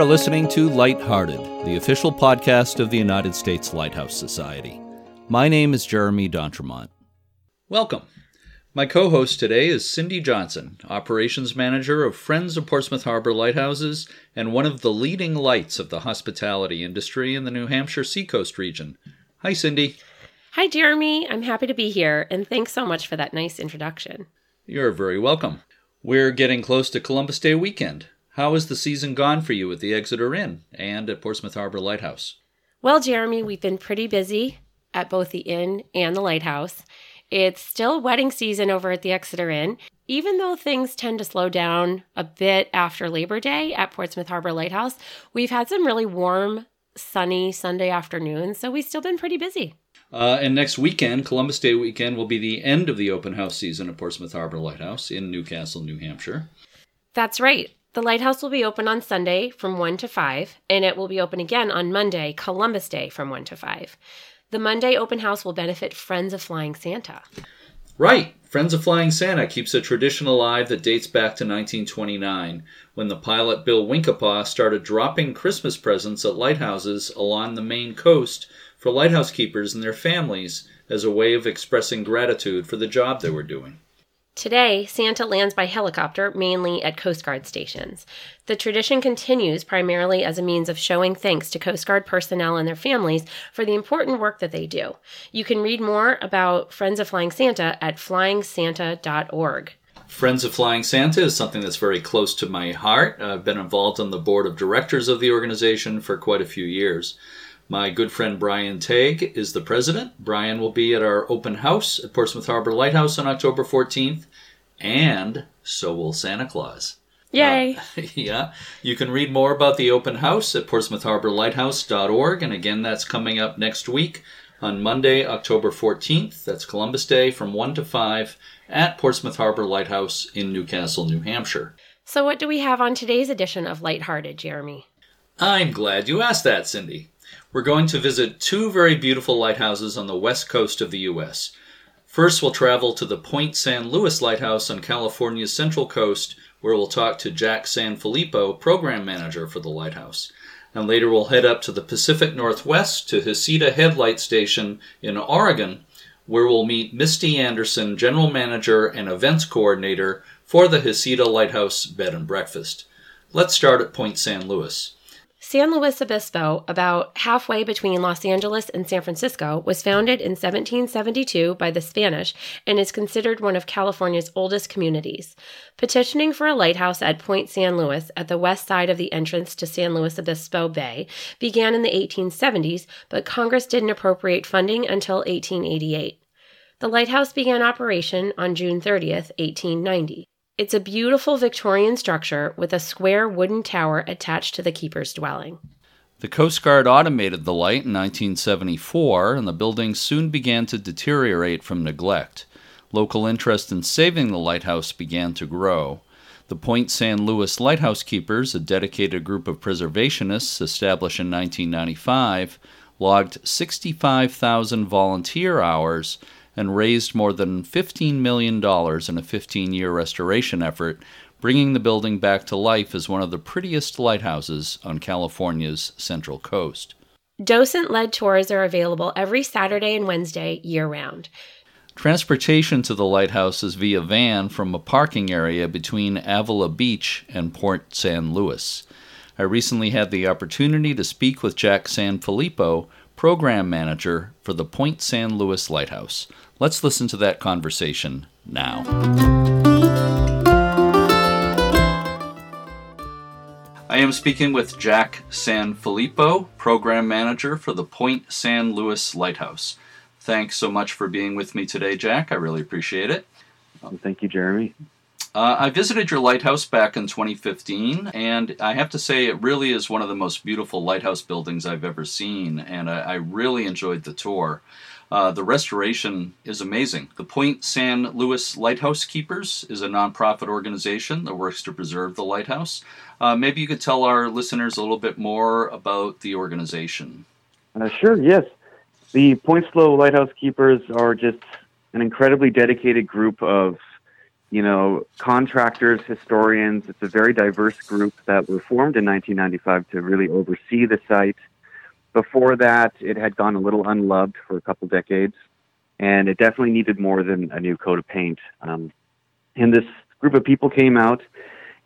You are listening to Lighthearted, the official podcast of the United States Lighthouse Society. My name is Jeremy D'Entremont. Welcome. My co host today is Cindy Johnson, Operations Manager of Friends of Portsmouth Harbor Lighthouses and one of the leading lights of the hospitality industry in the New Hampshire Seacoast region. Hi, Cindy. Hi, Jeremy. I'm happy to be here, and thanks so much for that nice introduction. You're very welcome. We're getting close to Columbus Day weekend. How has the season gone for you at the Exeter Inn and at Portsmouth Harbor Lighthouse? Well, Jeremy, we've been pretty busy at both the inn and the lighthouse. It's still wedding season over at the Exeter Inn, even though things tend to slow down a bit after Labor Day at Portsmouth Harbor Lighthouse. We've had some really warm, sunny Sunday afternoons, so we've still been pretty busy. Uh, and next weekend, Columbus Day weekend, will be the end of the open house season at Portsmouth Harbor Lighthouse in Newcastle, New Hampshire. That's right. The lighthouse will be open on Sunday from 1 to 5, and it will be open again on Monday, Columbus Day, from 1 to 5. The Monday open house will benefit Friends of Flying Santa. Right. Friends of Flying Santa keeps a tradition alive that dates back to 1929, when the pilot Bill Wincapaw started dropping Christmas presents at lighthouses along the Maine coast for lighthouse keepers and their families as a way of expressing gratitude for the job they were doing. Today, Santa lands by helicopter mainly at Coast Guard stations. The tradition continues primarily as a means of showing thanks to Coast Guard personnel and their families for the important work that they do. You can read more about Friends of Flying Santa at flyingsanta.org. Friends of Flying Santa is something that's very close to my heart. I've been involved on the board of directors of the organization for quite a few years. My good friend Brian Tague is the president. Brian will be at our open house at Portsmouth Harbor Lighthouse on October 14th, and so will Santa Claus. Yay! Uh, yeah. You can read more about the open house at portsmouthharborlighthouse.org, and again, that's coming up next week on Monday, October 14th. That's Columbus Day from 1 to 5 at Portsmouth Harbor Lighthouse in Newcastle, New Hampshire. So, what do we have on today's edition of Lighthearted, Jeremy? I'm glad you asked that, Cindy. We're going to visit two very beautiful lighthouses on the west coast of the U.S. First, we'll travel to the Point San Luis Lighthouse on California's central coast, where we'll talk to Jack Sanfilippo, program manager for the lighthouse. And later, we'll head up to the Pacific Northwest to Heceta Headlight Station in Oregon, where we'll meet Misty Anderson, general manager and events coordinator for the Heceta Lighthouse Bed and Breakfast. Let's start at Point San Luis. San Luis Obispo, about halfway between Los Angeles and San Francisco, was founded in 1772 by the Spanish and is considered one of California's oldest communities. Petitioning for a lighthouse at Point San Luis at the west side of the entrance to San Luis Obispo Bay began in the 1870s, but Congress didn't appropriate funding until 1888. The lighthouse began operation on June 30, 1890. It's a beautiful Victorian structure with a square wooden tower attached to the keeper's dwelling. The Coast Guard automated the light in 1974, and the building soon began to deteriorate from neglect. Local interest in saving the lighthouse began to grow. The Point San Luis Lighthouse Keepers, a dedicated group of preservationists established in 1995, logged 65,000 volunteer hours and raised more than $15 million in a 15 year restoration effort, bringing the building back to life as one of the prettiest lighthouses on California's central coast. Docent led tours are available every Saturday and Wednesday year round. Transportation to the lighthouse is via van from a parking area between Avila Beach and Port San Luis. I recently had the opportunity to speak with Jack Sanfilippo, program manager for the Point San Luis Lighthouse. Let's listen to that conversation now. I am speaking with Jack Sanfilippo, Program Manager for the Point San Luis Lighthouse. Thanks so much for being with me today, Jack. I really appreciate it. Thank you, Jeremy. Uh, I visited your lighthouse back in 2015, and I have to say it really is one of the most beautiful lighthouse buildings I've ever seen, and I, I really enjoyed the tour. Uh, the restoration is amazing. The Point San Luis Lighthouse Keepers is a nonprofit organization that works to preserve the lighthouse. Uh, maybe you could tell our listeners a little bit more about the organization. Uh, sure, yes. The Point Slow Lighthouse Keepers are just an incredibly dedicated group of you know, contractors, historians. It's a very diverse group that were formed in 1995 to really oversee the site. Before that, it had gone a little unloved for a couple decades, and it definitely needed more than a new coat of paint. Um, and this group of people came out,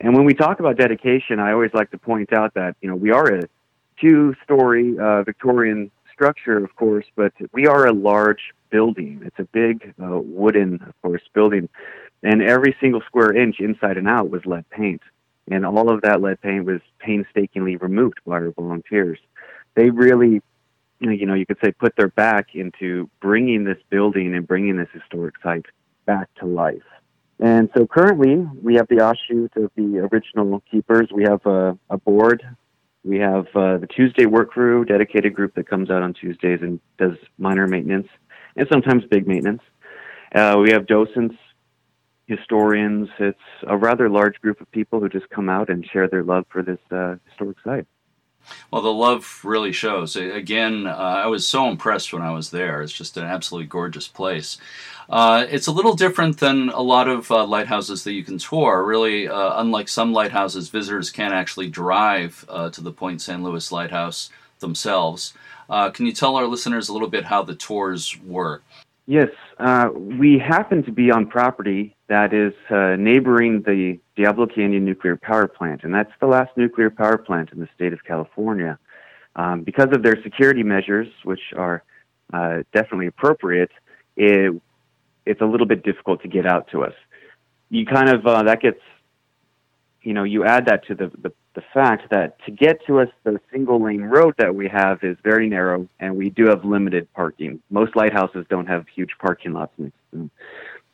and when we talk about dedication, I always like to point out that you know we are a two-story uh, Victorian structure, of course, but we are a large building. It's a big uh, wooden, of course, building, and every single square inch inside and out was lead paint, and all of that lead paint was painstakingly removed by our volunteers. They really, you know, you could say, put their back into bringing this building and bringing this historic site back to life. And so currently, we have the offshoot of the original keepers. We have a, a board we have uh, the Tuesday work crew, dedicated group that comes out on Tuesdays and does minor maintenance and sometimes big maintenance. Uh, we have docents, historians. It's a rather large group of people who just come out and share their love for this uh, historic site. Well, the love really shows. Again, uh, I was so impressed when I was there. It's just an absolutely gorgeous place. Uh, it's a little different than a lot of uh, lighthouses that you can tour. Really, uh, unlike some lighthouses, visitors can't actually drive uh, to the Point San Luis Lighthouse themselves. Uh, can you tell our listeners a little bit how the tours work? Yes, we happen to be on property that is neighboring the Diablo Canyon Nuclear Power Plant, and that's the last nuclear power plant in the state of California. Um, because of their security measures, which are uh, definitely appropriate, it, it's a little bit difficult to get out to us. You kind of uh, that gets, you know, you add that to the, the the fact that to get to us, the single lane road that we have is very narrow, and we do have limited parking. Most lighthouses don't have huge parking lots next to them.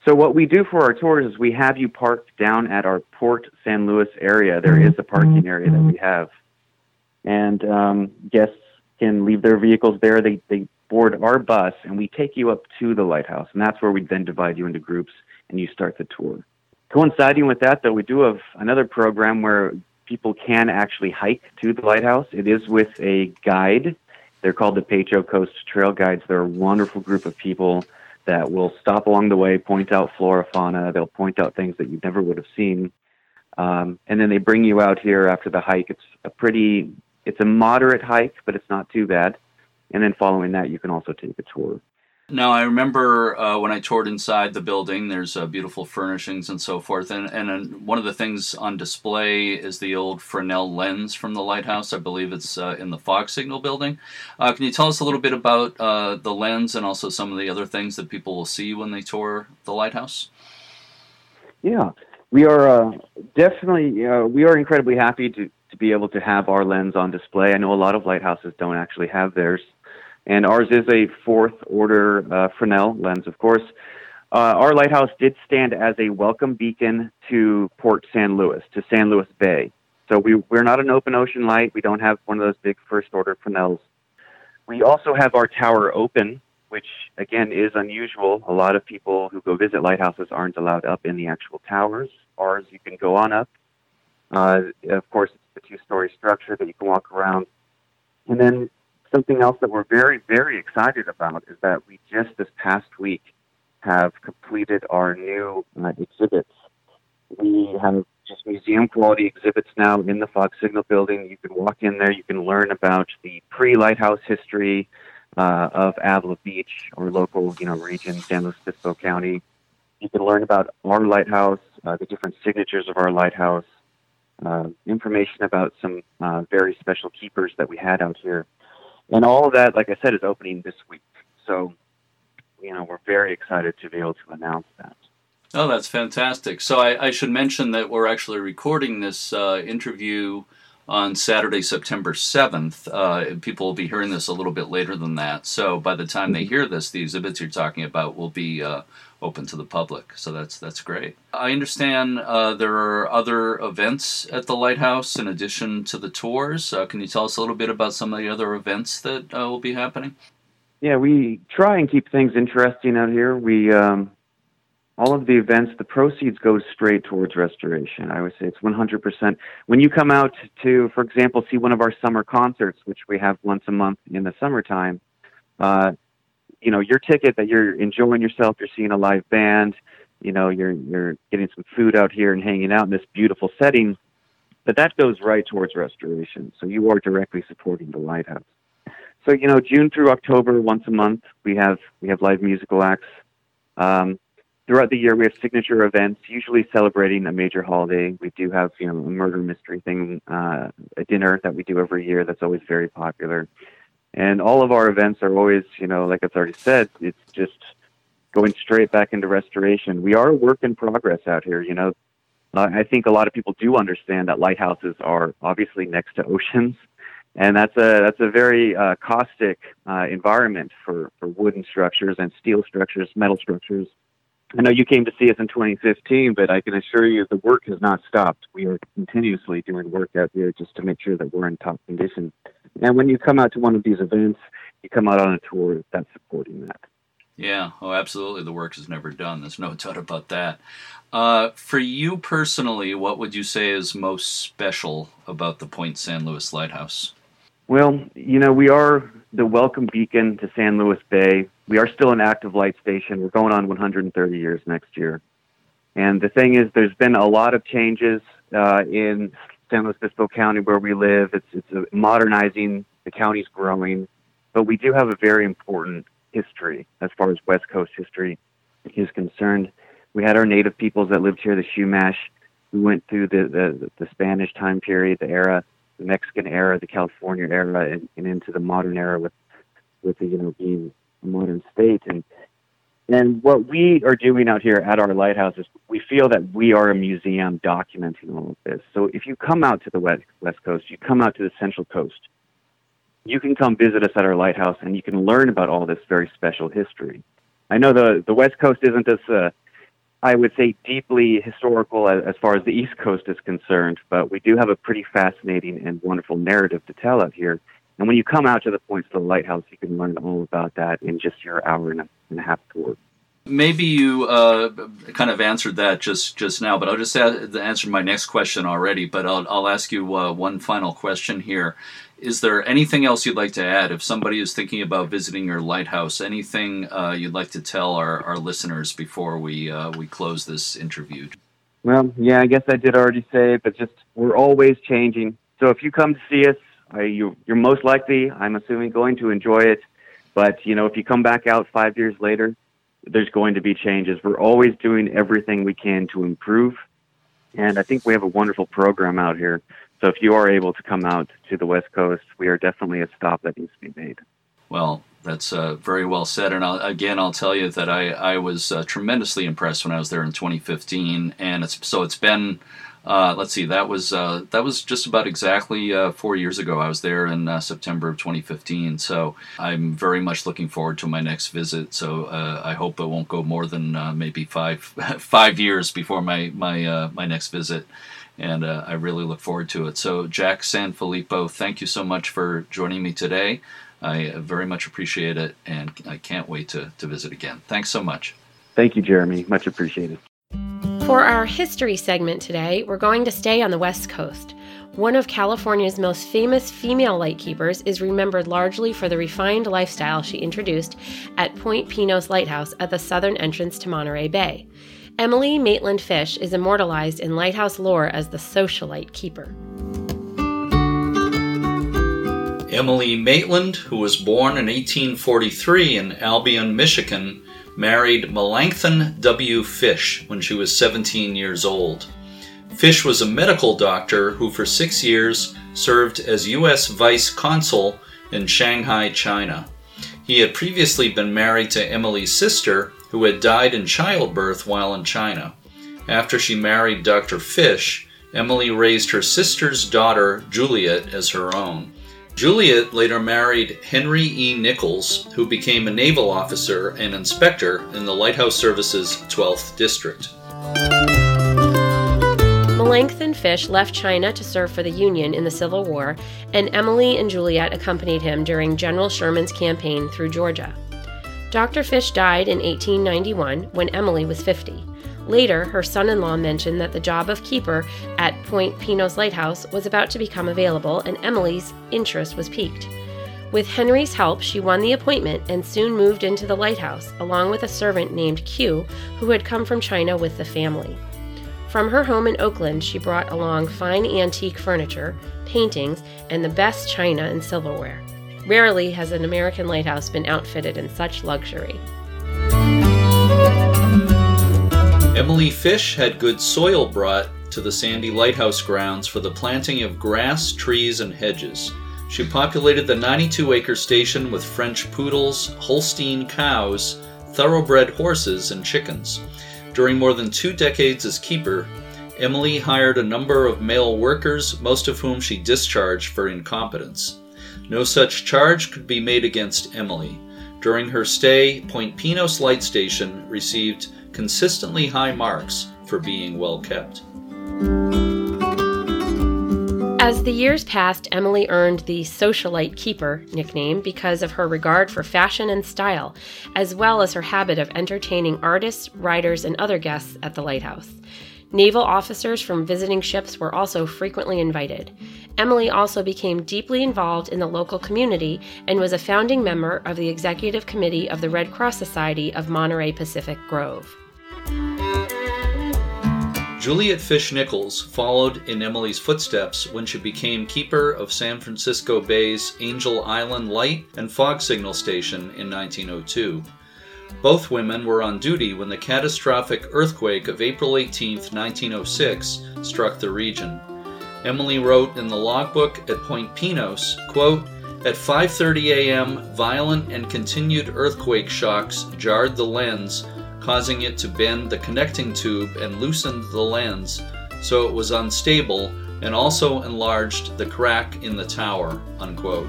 So what we do for our tours is we have you parked down at our Port San Luis area. There is a parking area that we have, and um, guests can leave their vehicles there. They they board our bus, and we take you up to the lighthouse, and that's where we then divide you into groups, and you start the tour. Coinciding with that, though, we do have another program where people can actually hike to the lighthouse. It is with a guide. They're called the Pecho Coast Trail Guides. They're a wonderful group of people that will stop along the way, point out flora, fauna. They'll point out things that you never would have seen. Um, and then they bring you out here after the hike. It's a pretty, it's a moderate hike, but it's not too bad. And then following that, you can also take a tour. Now, I remember uh, when I toured inside the building, there's uh, beautiful furnishings and so forth. And, and uh, one of the things on display is the old Fresnel lens from the lighthouse. I believe it's uh, in the fog signal building. Uh, can you tell us a little bit about uh, the lens and also some of the other things that people will see when they tour the lighthouse? Yeah, we are definitely, we are incredibly happy to, to be able to have our lens on display. I know a lot of lighthouses don't actually have theirs. And ours is a fourth order uh, Fresnel lens, of course. Uh, our lighthouse did stand as a welcome beacon to Port San Luis, to San Luis Bay. So we, we're not an open ocean light. We don't have one of those big first order Fresnels. We also have our tower open, which again is unusual. A lot of people who go visit lighthouses aren't allowed up in the actual towers. Ours, you can go on up. Uh, of course, it's a two story structure that you can walk around. And then something else that we're very, very excited about is that we just this past week have completed our new uh, exhibits. We have just museum quality exhibits now in the Fog Signal building. You can walk in there, you can learn about the pre lighthouse history uh, of Avila Beach or local, you know, region, San Luis Obispo County. You can learn about our lighthouse, uh, the different signatures of our lighthouse, uh, information about some uh, very special keepers that we had out here and all of that, like I said, is opening this week. So, you know, we're very excited to be able to announce that. Oh, that's fantastic. So I, I should mention that we're actually recording this uh, interview on Saturday, September 7th. Uh, people will be hearing this a little bit later than that. So by the time they mm-hmm. hear this, the exhibits you're talking about will be uh, open to the public. So that's that's great. I understand uh, there are other events at the lighthouse in addition to the tours. Uh, can you tell us a little bit about some of the other events that uh, will be happening? Yeah, we try and keep things interesting out here. We um, all of the events, the proceeds go straight towards restoration. I would say it's 100%. When you come out to, for example, see one of our summer concerts, which we have once a month in the summertime, uh, you know, your ticket that you're enjoying yourself, you're seeing a live band, you know, you're you're getting some food out here and hanging out in this beautiful setting, but that goes right towards restoration. So you are directly supporting the lighthouse. So you know, June through October, once a month, we have we have live musical acts. Um, throughout the year, we have signature events, usually celebrating a major holiday. We do have you know a murder mystery thing, uh, a dinner that we do every year. That's always very popular. And all of our events are always, you know, like I've already said, it's just going straight back into restoration. We are a work in progress out here. You know, uh, I think a lot of people do understand that lighthouses are obviously next to oceans, and that's a that's a very uh, caustic uh, environment for for wooden structures and steel structures, metal structures. I know you came to see us in 2015, but I can assure you the work has not stopped. We are continuously doing work out here just to make sure that we're in top condition. And when you come out to one of these events, you come out on a tour that's supporting that. Yeah, oh, absolutely. The work is never done. There's no doubt about that. Uh, for you personally, what would you say is most special about the Point San Luis Lighthouse? Well, you know, we are the welcome beacon to San Luis Bay. We are still an active light station. We're going on 130 years next year. And the thing is, there's been a lot of changes uh, in San Luis Obispo County where we live. It's, it's modernizing, the county's growing, but we do have a very important history as far as West Coast history is concerned. We had our native peoples that lived here, the Chumash. We went through the, the, the Spanish time period, the era, the Mexican era, the California era, and, and into the modern era with, with the, you know, being a modern state. And, and what we are doing out here at our lighthouse is we feel that we are a museum documenting all of this. So if you come out to the West, West Coast, you come out to the Central Coast, you can come visit us at our lighthouse and you can learn about all this very special history. I know the the West Coast isn't as uh, I would say deeply historical as, as far as the East Coast is concerned, but we do have a pretty fascinating and wonderful narrative to tell out here. And when you come out to the points of the lighthouse, you can learn all about that in just your hour and a, and a half tour. Maybe you uh, kind of answered that just, just now, but I'll just answer my next question already. But I'll, I'll ask you uh, one final question here. Is there anything else you'd like to add? If somebody is thinking about visiting your lighthouse, anything uh, you'd like to tell our, our listeners before we uh, we close this interview? Well, yeah, I guess I did already say it, but just we're always changing. So if you come to see us, you, you're most likely, I'm assuming, going to enjoy it. But you know, if you come back out five years later, there's going to be changes. We're always doing everything we can to improve, and I think we have a wonderful program out here. So if you are able to come out to the West Coast, we are definitely a stop that needs to be made. Well, that's uh, very well said. And I'll, again, I'll tell you that I, I was uh, tremendously impressed when I was there in 2015. And it's, so it's been, uh, let's see, that was uh, that was just about exactly uh, four years ago. I was there in uh, September of 2015. So I'm very much looking forward to my next visit. So I hope it won't go more than maybe five five years before my my my next visit and uh, I really look forward to it. So, Jack Sanfilippo, thank you so much for joining me today. I very much appreciate it, and I can't wait to, to visit again. Thanks so much. Thank you, Jeremy. Much appreciated. For our history segment today, we're going to stay on the West Coast. One of California's most famous female lightkeepers is remembered largely for the refined lifestyle she introduced at Point Pinos Lighthouse at the southern entrance to Monterey Bay. Emily Maitland Fish is immortalized in lighthouse lore as the socialite keeper. Emily Maitland, who was born in 1843 in Albion, Michigan, married Melanchthon W. Fish when she was 17 years old. Fish was a medical doctor who, for six years, served as U.S. Vice Consul in Shanghai, China. He had previously been married to Emily's sister, who had died in childbirth while in China. After she married Dr. Fish, Emily raised her sister's daughter, Juliet, as her own. Juliet later married Henry E. Nichols, who became a naval officer and inspector in the Lighthouse Service's 12th District. Melanchthon Fish left China to serve for the Union in the Civil War, and Emily and Juliet accompanied him during General Sherman's campaign through Georgia. Dr. Fish died in 1891 when Emily was 50. Later, her son in law mentioned that the job of keeper at Point Pinos Lighthouse was about to become available, and Emily's interest was piqued. With Henry's help, she won the appointment and soon moved into the lighthouse, along with a servant named Q, who had come from China with the family. From her home in Oakland, she brought along fine antique furniture, paintings, and the best china and silverware. Rarely has an American lighthouse been outfitted in such luxury. Emily Fish had good soil brought to the Sandy Lighthouse grounds for the planting of grass, trees, and hedges. She populated the 92 acre station with French poodles, Holstein cows, thoroughbred horses, and chickens. During more than two decades as keeper, Emily hired a number of male workers, most of whom she discharged for incompetence. No such charge could be made against Emily. During her stay, Point Pinos Light Station received consistently high marks for being well kept. As the years passed, Emily earned the Socialite Keeper nickname because of her regard for fashion and style, as well as her habit of entertaining artists, writers, and other guests at the lighthouse. Naval officers from visiting ships were also frequently invited. Emily also became deeply involved in the local community and was a founding member of the executive committee of the Red Cross Society of Monterey Pacific Grove. Juliet Fish Nichols followed in Emily's footsteps when she became keeper of San Francisco Bay's Angel Island Light and Fog Signal Station in 1902. Both women were on duty when the catastrophic earthquake of April 18, 1906, struck the region. Emily wrote in the logbook at Point Pinos, quote, at 5:30 a.m., violent and continued earthquake shocks jarred the lens causing it to bend the connecting tube and loosened the lens so it was unstable and also enlarged the crack in the tower. Unquote.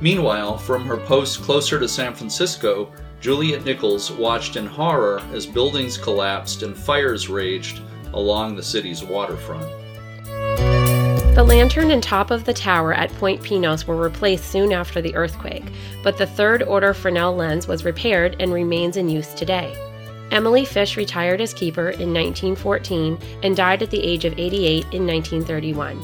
Meanwhile, from her post closer to San Francisco, Juliet Nichols watched in horror as buildings collapsed and fires raged along the city's waterfront. The lantern and top of the tower at Point Pinos were replaced soon after the earthquake, but the third order Fresnel lens was repaired and remains in use today. Emily Fish retired as keeper in 1914 and died at the age of 88 in 1931.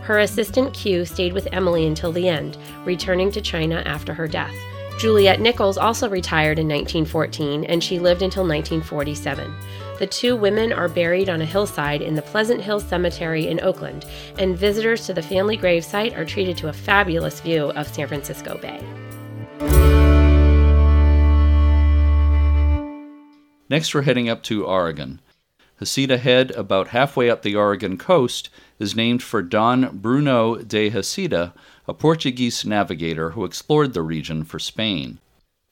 Her assistant Q stayed with Emily until the end, returning to China after her death. Juliet Nichols also retired in 1914 and she lived until 1947. The two women are buried on a hillside in the Pleasant Hill Cemetery in Oakland, and visitors to the family gravesite are treated to a fabulous view of San Francisco Bay. Next, we're heading up to Oregon. Heceta Head, about halfway up the Oregon coast, is named for Don Bruno de Heceta, a Portuguese navigator who explored the region for Spain.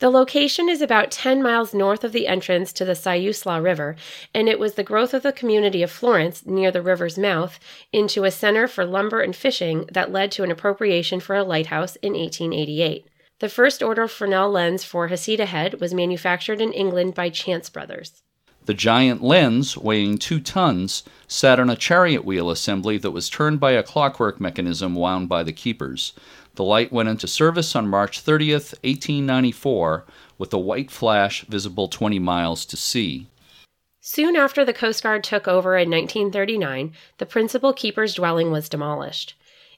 The location is about 10 miles north of the entrance to the Siuslaw River, and it was the growth of the community of Florence near the river's mouth into a center for lumber and fishing that led to an appropriation for a lighthouse in 1888. The first order Fresnel lens for Heceta Head was manufactured in England by Chance Brothers. The giant lens, weighing two tons, sat on a chariot wheel assembly that was turned by a clockwork mechanism wound by the keepers. The light went into service on March 30th, 1894, with a white flash visible 20 miles to sea. Soon after the Coast Guard took over in 1939, the principal keeper's dwelling was demolished.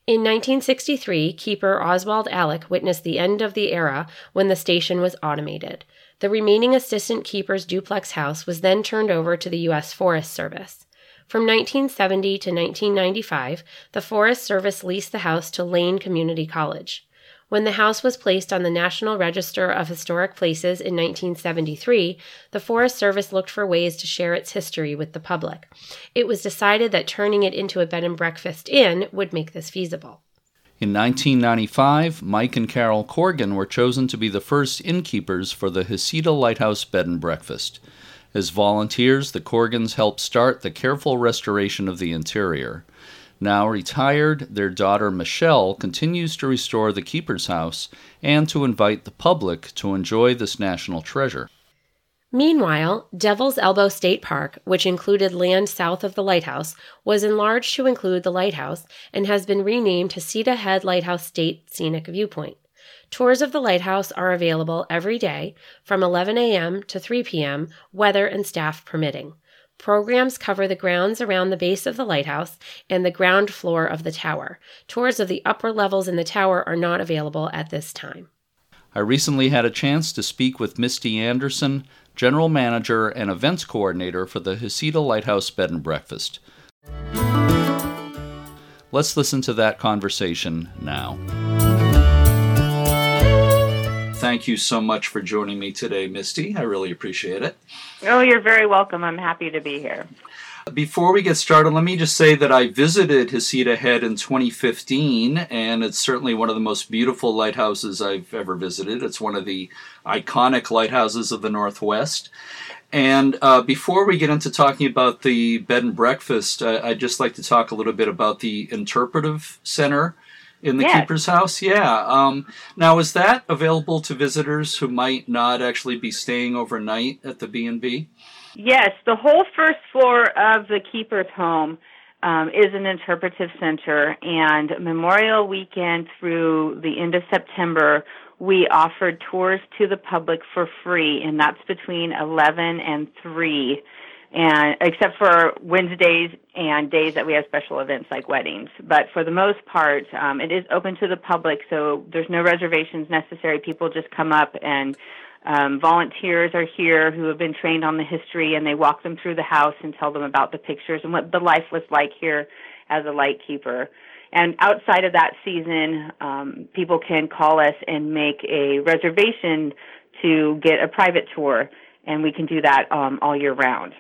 In 1963, keeper Oswald Allik witnessed the end of the era when the station was automated. The remaining assistant keeper's duplex house was then turned over to the U.S. Forest Service. From 1970 to 1995, the Forest Service leased the house to Lane Community College. When the house was placed on the National Register of Historic Places in 1973, the Forest Service looked for ways to share its history with the public. It was decided that turning it into a bed and breakfast inn would make this feasible. In 1995, Mike and Carol Korgan were chosen to be the first innkeepers for the Heceta Lighthouse Bed and Breakfast. As volunteers, the Korgans helped start the careful restoration of the interior. Now retired, their daughter Michelle continues to restore the keeper's house and to invite the public to enjoy this national treasure. Meanwhile, Devil's Elbow State Park, which included land south of the lighthouse, was enlarged to include the lighthouse and has been renamed Heceta Head Lighthouse State Scenic Viewpoint. Tours of the lighthouse are available every day from 11 a.m. to 3 p.m., weather and staff permitting. Programs cover the grounds around the base of the lighthouse and the ground floor of the tower. Tours of the upper levels in the tower are not available at this time. I recently had a chance to speak with Misty Anderson, General Manager and Events Coordinator for the Heceta Lighthouse Bed and Breakfast. Let's listen to that conversation now. Thank you so much for joining me today, Misty. I really appreciate it. Oh, you're very welcome. I'm happy to be here. Before we get started, let me just say that I visited Heceta Head in 2015, and it's certainly one of the most beautiful lighthouses I've ever visited. It's one of the iconic lighthouses of the Northwest. And uh, before we get into talking about the bed and breakfast, uh, I'd just like to talk a little bit about the interpretive center in the Yes. keeper's house. Yeah. Um, now, is that available to visitors who might not actually be staying overnight at the B and B? Yes, the whole first floor of the keeper's home um, is an interpretive center, and Memorial Weekend through the end of September, we offered tours to the public for free, and that's between 11 and 3. And except for Wednesdays and days that we have special events like weddings, but for the most part, um, it is open to the public. So there's no reservations necessary. People just come up and um, volunteers are here who have been trained on the history and they walk them through the house and tell them about the pictures and what the life was like here as a light keeper. And outside of that season, um, people can call us and make a reservation to get a private tour, and we can do that um, all year round.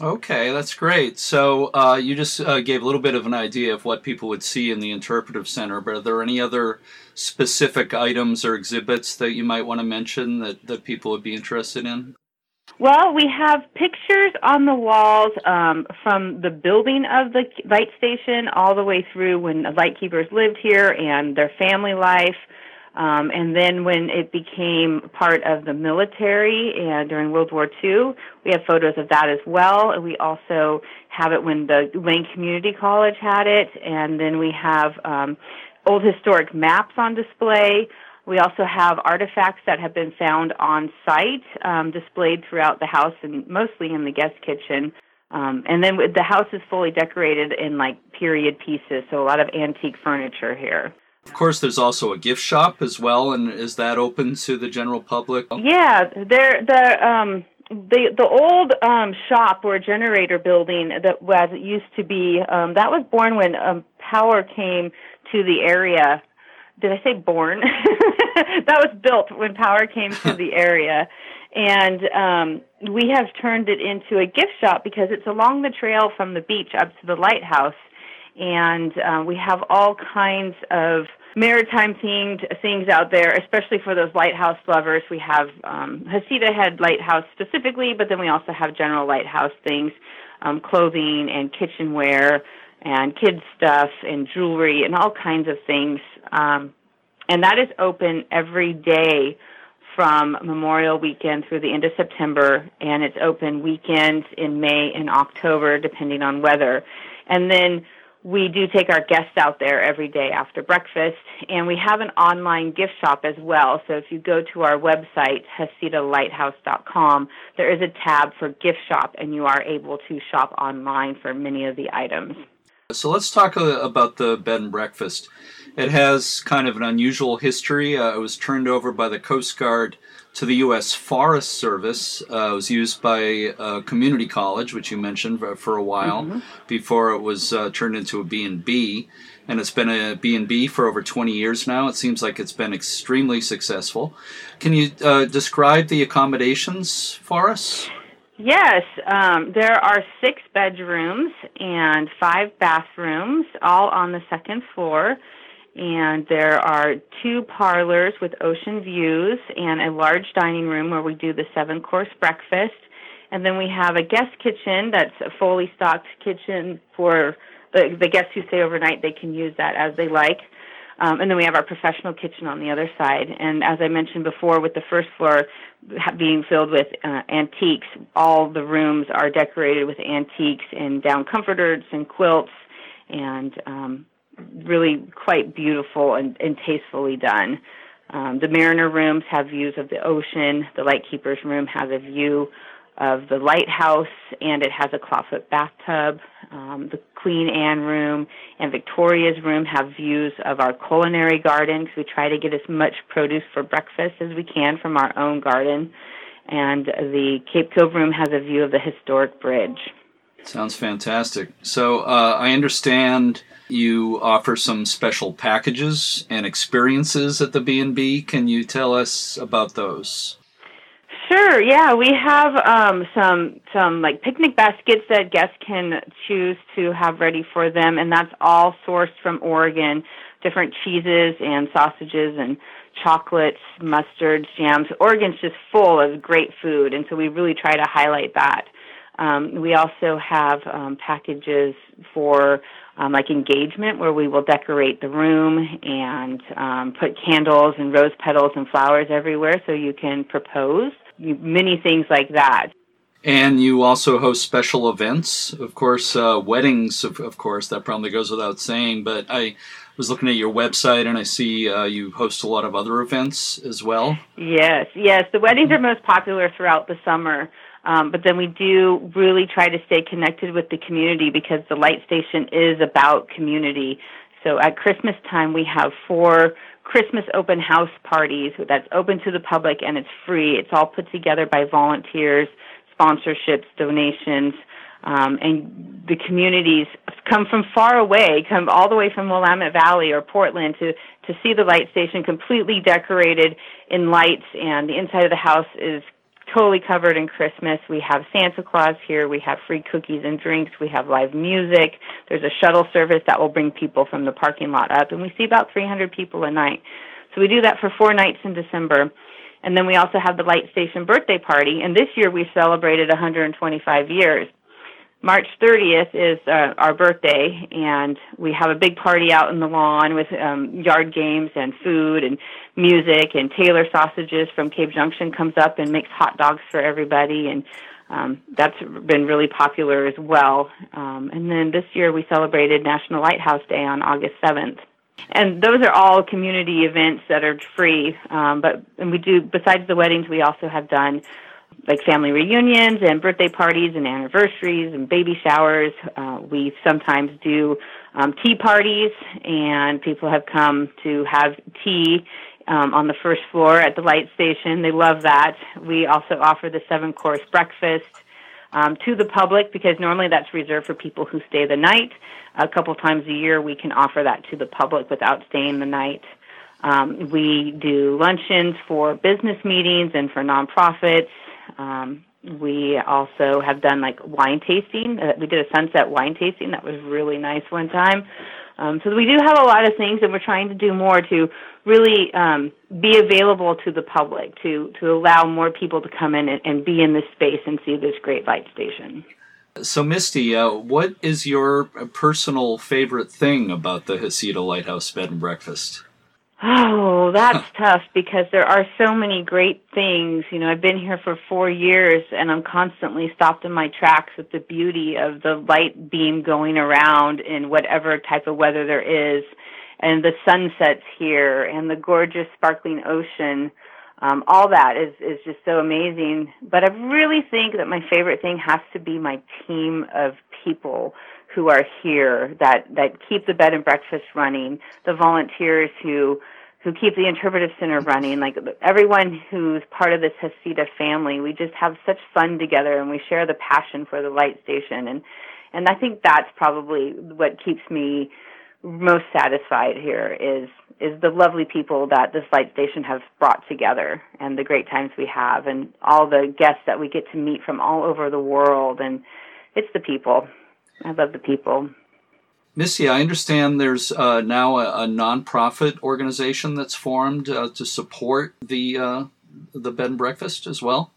Okay, that's great. So uh, you just uh, gave a little bit of an idea of what people would see in the interpretive center, but are there any other specific items or exhibits that you might want to mention that, that people would be interested in? Well, we have pictures on the walls um, from the building of the light station all the way through when the light keepers lived here and their family life. Um, and then when it became part of the military and during World War II, we have photos of that as well. And we also have it when the Lane Community College had it. And then we have um, old historic maps on display. We also have artifacts that have been found on site, um, displayed throughout the house and mostly in the guest kitchen. Um, and then the house is fully decorated in like period pieces, so a lot of antique furniture here. Of course, there's also a gift shop as well, and is that open to the general public? Yeah, there the um the the old um shop or generator building that was it used to be um that was born when um power came to the area. Did I say born? that was built when power came to the area. And um we have turned it into a gift shop because it's along the trail from the beach up to the lighthouse and uh, we have all kinds of maritime themed things out there, especially for those lighthouse lovers. We have um, Heceta Head Lighthouse specifically, but then we also have general lighthouse things, um, clothing and kitchenware and kids stuff and jewelry and all kinds of things. Um, and that is open every day from Memorial Weekend through the end of September, and it's open weekends in May and October, depending on weather. And then we do take our guests out there every day after breakfast, and we have an online gift shop as well. So if you go to our website, HecetaLighthouse.com, there is a tab for gift shop, and you are able to shop online for many of the items. So let's talk uh, about the bed and breakfast. It has kind of an unusual history. Uh, it was turned over by the Coast Guard to the U.S. Forest Service. Uh, it was used by uh, community college, which you mentioned for, for a while, before it was uh, turned into a B&B. And it's been a B&B for over 20 years now. It seems like it's been extremely successful. Can you uh, describe the accommodations for us? Yes, um, there are six bedrooms and five bathrooms, all on the second floor. And there are two parlors with ocean views and a large dining room where we do the seven course breakfast. And then we have a guest kitchen that's a fully stocked kitchen for the, the guests who stay overnight. They can use that as they like. Um, and then we have our professional kitchen on the other side. And as I mentioned before, with the first floor being filled with uh, antiques, all the rooms are decorated with antiques and down comforters and quilts, and um, really quite beautiful and, and tastefully done. Um, the Mariner rooms have views of the ocean. The Lightkeepers room has a view of the lighthouse, and it has a clawfoot bathtub. Um, the Queen Anne room and Victoria's room have views of our culinary garden because we try to get as much produce for breakfast as we can from our own garden. And the Cape Cove room has a view of the historic bridge. Sounds fantastic. So uh, I understand you offer some special packages and experiences at the B&B. Can you tell us about those? Sure. Yeah, we have um, some some like picnic baskets that guests can choose to have ready for them, and that's all sourced from Oregon. Different cheeses and sausages and chocolates, mustards, jams. Oregon's just full of great food, and so we really try to highlight that. Um, we also have um, packages for um, like engagement where we will decorate the room and um, put candles and rose petals and flowers everywhere so you can propose. Many things like that. And you also host special events, of course, uh, weddings, of, of, course, that probably goes without saying. But I was looking at your website and I see uh, you host a lot of other events as well. Yes, yes. The weddings are most popular throughout the summer. Um, but then we do really try to stay connected with the community because the light station is about community. So at Christmas time, we have four Christmas open house parties that's open to the public and it's free. It's all put together by volunteers, sponsorships, donations, um, and the communities come from far away, come all the way from Willamette Valley or Portland to to see the light station completely decorated in lights, and the inside of the house is totally covered in Christmas. We have Santa Claus here. We have free cookies and drinks. We have live music. There's a shuttle service that will bring people from the parking lot up, and we see about 300 people a night. So we do that for four nights in December. And then we also have the Light Station birthday party, and this year we celebrated 125 years. March 30th is uh, our birthday, and we have a big party out in the lawn with um, yard games and food and music. And Taylor Sausages from Cave Junction comes up and makes hot dogs for everybody, and um, that's been really popular as well. Um, and then this year we celebrated National Lighthouse Day on August 7th. And those are all community events that are free. Um, but and we do besides the weddings, we also have done like family reunions and birthday parties and anniversaries and baby showers. Uh, we sometimes do um, tea parties, and people have come to have tea um, on the first floor at the light station. They love that. We also offer the seven course breakfast. Um, to the public because normally that's reserved for people who stay the night. A couple times a year we can offer that to the public without staying the night. Um, we do luncheons for business meetings and for nonprofits. Um, we also have done like wine tasting. Uh, we did a sunset wine tasting that was really nice one time. Um, so we do have a lot of things, and we're trying to do more to really um, be available to the public, to to allow more people to come in and, and be in this space and see this great light station. So, Misty, uh, what is your personal favorite thing about the Heceta Lighthouse Bed and Breakfast? Oh, that's tough because there are so many great things. You know, I've been here for four years and I'm constantly stopped in my tracks with the beauty of the light beam going around in whatever type of weather there is, and the sunsets here, and the gorgeous sparkling ocean. Um, all that is is just so amazing. But I really think that my favorite thing has to be my team of people who are here that that keep the bed and breakfast running, the volunteers who who keep the interpretive center running, like everyone who's part of this Heceta family, we just have such fun together and we share the passion for the light station. And and I think that's probably what keeps me most satisfied here is is the lovely people that this light station has brought together and the great times we have and all the guests that we get to meet from all over the world. And it's the people I love the people. Missy, I understand there's uh, now a, a nonprofit organization that's formed uh, to support the uh, the bed and breakfast as well.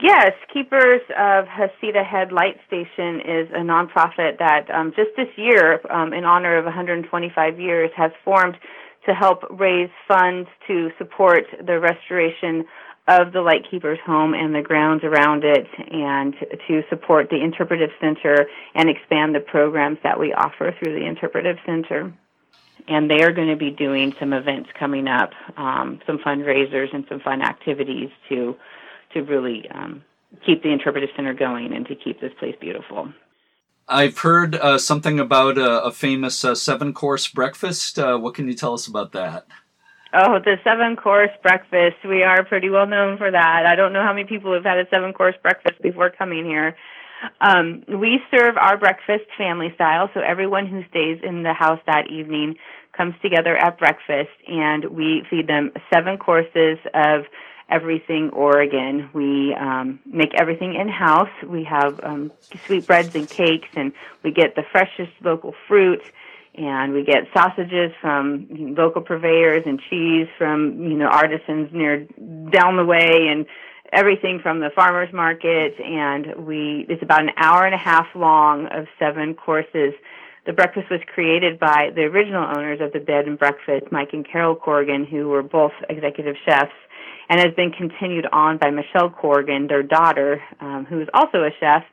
Yes, Keepers of Heceta Head Light Station is a nonprofit that um, just this year, um, in honor of 125 years, has formed to help raise funds to support the restoration of the Lightkeepers home and the grounds around it and to support the Interpretive Center and expand the programs that we offer through the Interpretive Center. And they are going to be doing some events coming up, um, some fundraisers and some fun activities to to really um, keep the interpretive center going and to keep this place beautiful. I've heard uh, something about a, a famous uh, seven course breakfast. Uh, what can you tell us about that? Oh, the seven course breakfast. We are pretty well known for that. I don't know how many people have had a seven course breakfast before coming here. Um, we serve our breakfast family style, so everyone who stays in the house that evening comes together at breakfast, and we feed them seven courses of everything Oregon. We um, make everything in house. We have um, sweetbreads and cakes, and we get the freshest local fruit, and we get sausages from local purveyors and cheese from you know artisans near down the way, and everything from the farmers market. And we it's about an hour and a half long of seven courses. The breakfast was created by the original owners of the bed and breakfast, Mike and Carol Korgan, who were both executive chefs and has been continued on by Michelle Korgan, their daughter, um, who is also a chef.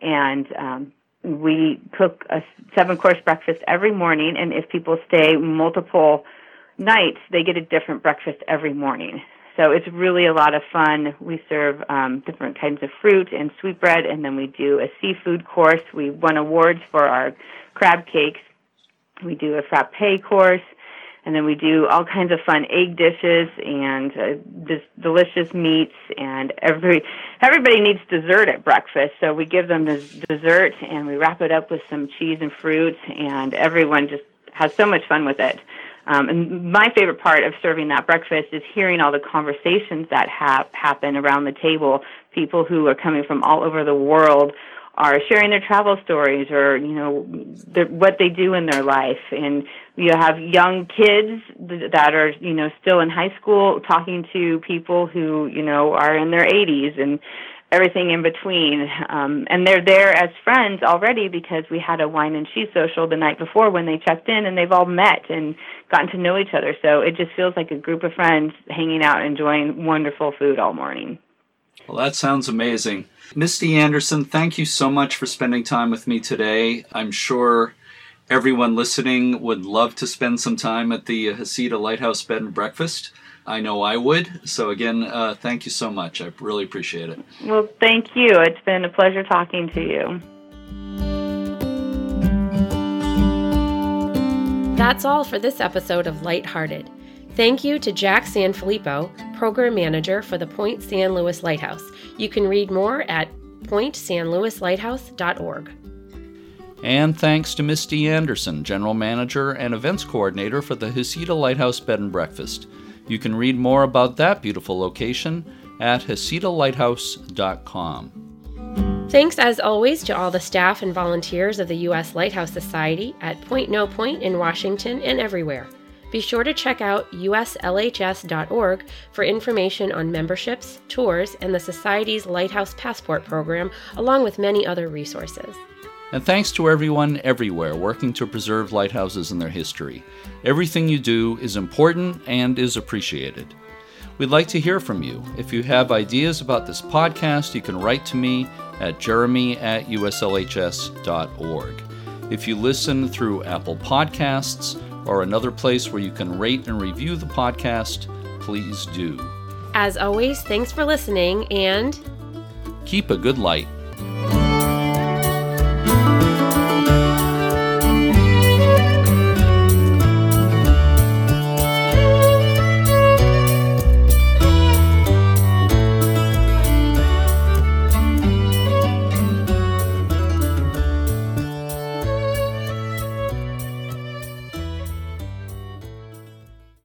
And um, we cook a seven course breakfast every morning, and if people stay multiple nights, they get a different breakfast every morning. So it's really a lot of fun. We serve um, different kinds of fruit and sweetbread, and then we do a seafood course. We won awards for our crab cakes. We do a frappe course and then we do all kinds of fun egg dishes and uh, this delicious meats and every everybody needs dessert at breakfast. So we give them this dessert and we wrap it up with some cheese and fruit and everyone just has so much fun with it. Um, and my favorite part of serving that breakfast is hearing all the conversations that happen around the table people who are coming from all over the world are sharing their travel stories or you know their, what they do in their life. And you have young kids that are you know still in high school talking to people who you know are in their 80s and everything in between. Um and they're there as friends already because we had a wine and cheese social the night before when they checked in and they've all met and gotten to know each other. So it just feels like a group of friends hanging out enjoying wonderful food all morning well that sounds amazing Misty Anderson, thank you so much for spending time with me today. I'm sure everyone listening would love to spend some time at the Heceta Lighthouse Bed and Breakfast. I know I would. So, again, uh, thank you so much. I really appreciate it. Well, thank you. It's been a pleasure talking to you. That's all for this episode of Lighthearted. Thank you to Jack Sanfilippo, Program Manager for the Point San Luis Lighthouse. You can read more at pointsanluislighthouse.org. And thanks to Misty Anderson, General Manager and Events Coordinator for the Heceta Lighthouse Bed and Breakfast. You can read more about that beautiful location at hecetalighthouse.com. Thanks as always to all the staff and volunteers of the U.S. Lighthouse Society at Point No Point in Washington and everywhere. Be sure to check out uslhs.org for information on memberships, tours, and the Society's Lighthouse Passport program, along with many other resources. And thanks to everyone everywhere working to preserve lighthouses and their history. Everything you do is important and is appreciated. We'd like to hear from you. If you have ideas about this podcast, you can write to me at jeremy at uslhs.org. If you listen through Apple Podcasts, or another place where you can rate and review the podcast, please do. As always, thanks for listening and keep a good light.